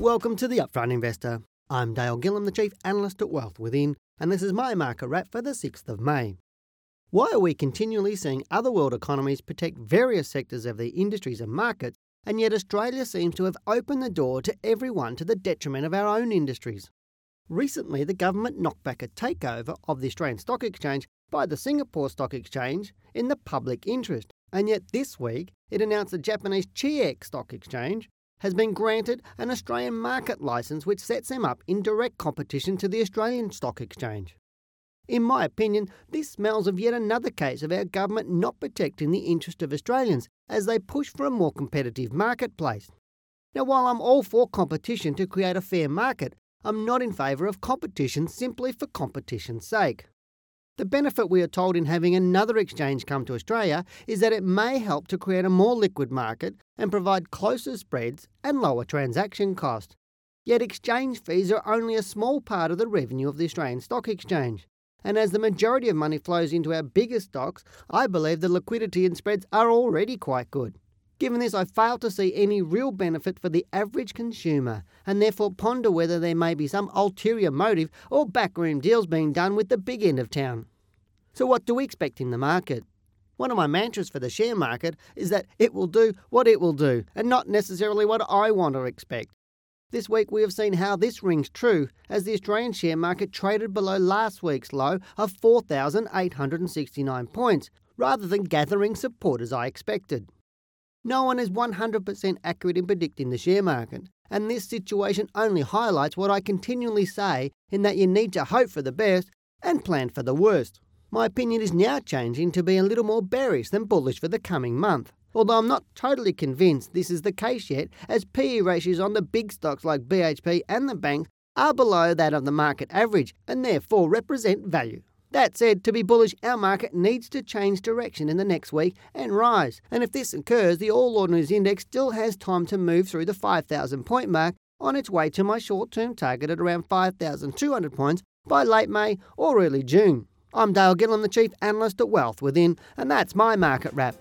Welcome to the Upfront Investor. I'm Dale Gillham, the Chief Analyst at Wealth Within, and this is my market wrap for the 6th of May. Why are we continually seeing other world economies protect various sectors of their industries and markets, and yet Australia seems to have opened the door to everyone to the detriment of our own industries? Recently, the government knocked back a takeover of the Australian Stock Exchange by the Singapore Stock Exchange in the public interest, and yet this week it announced the Japanese Chi-X Stock Exchange has been granted an Australian market licence which sets them up in direct competition to the Australian Stock Exchange. In my opinion, this smells of yet another case of our government not protecting the interest of Australians as they push for a more competitive marketplace. Now, while I'm all for competition to create a fair market, I'm not in favour of competition simply for competition's sake. The benefit we are told in having another exchange come to Australia is that it may help to create a more liquid market and provide closer spreads and lower transaction costs. Yet exchange fees are only a small part of the revenue of the Australian Stock Exchange. And as the majority of money flows into our bigger stocks, I believe the liquidity and spreads are already quite good. Given this, I fail to see any real benefit for the average consumer, and therefore ponder whether there may be some ulterior motive or backroom deals being done with the big end of town. So, what do we expect in the market? One of my mantras for the share market is that it will do what it will do, and not necessarily what I want or expect. This week we have seen how this rings true as the Australian share market traded below last week's low of 4,869 points, rather than gathering support as I expected. No one is 100% accurate in predicting the share market, and this situation only highlights what I continually say in that you need to hope for the best and plan for the worst. My opinion is now changing to be a little more bearish than bullish for the coming month. Although I'm not totally convinced this is the case yet, as PE ratios on the big stocks like BHP and the banks are below that of the market average and therefore represent value. That said, to be bullish, our market needs to change direction in the next week and rise. And if this occurs, the All Ordinaries Index still has time to move through the 5,000 point mark on its way to my short term target at around 5,200 points by late May or early June. I'm Dale Gillham, the Chief Analyst at Wealth Within, and that's my market wrap.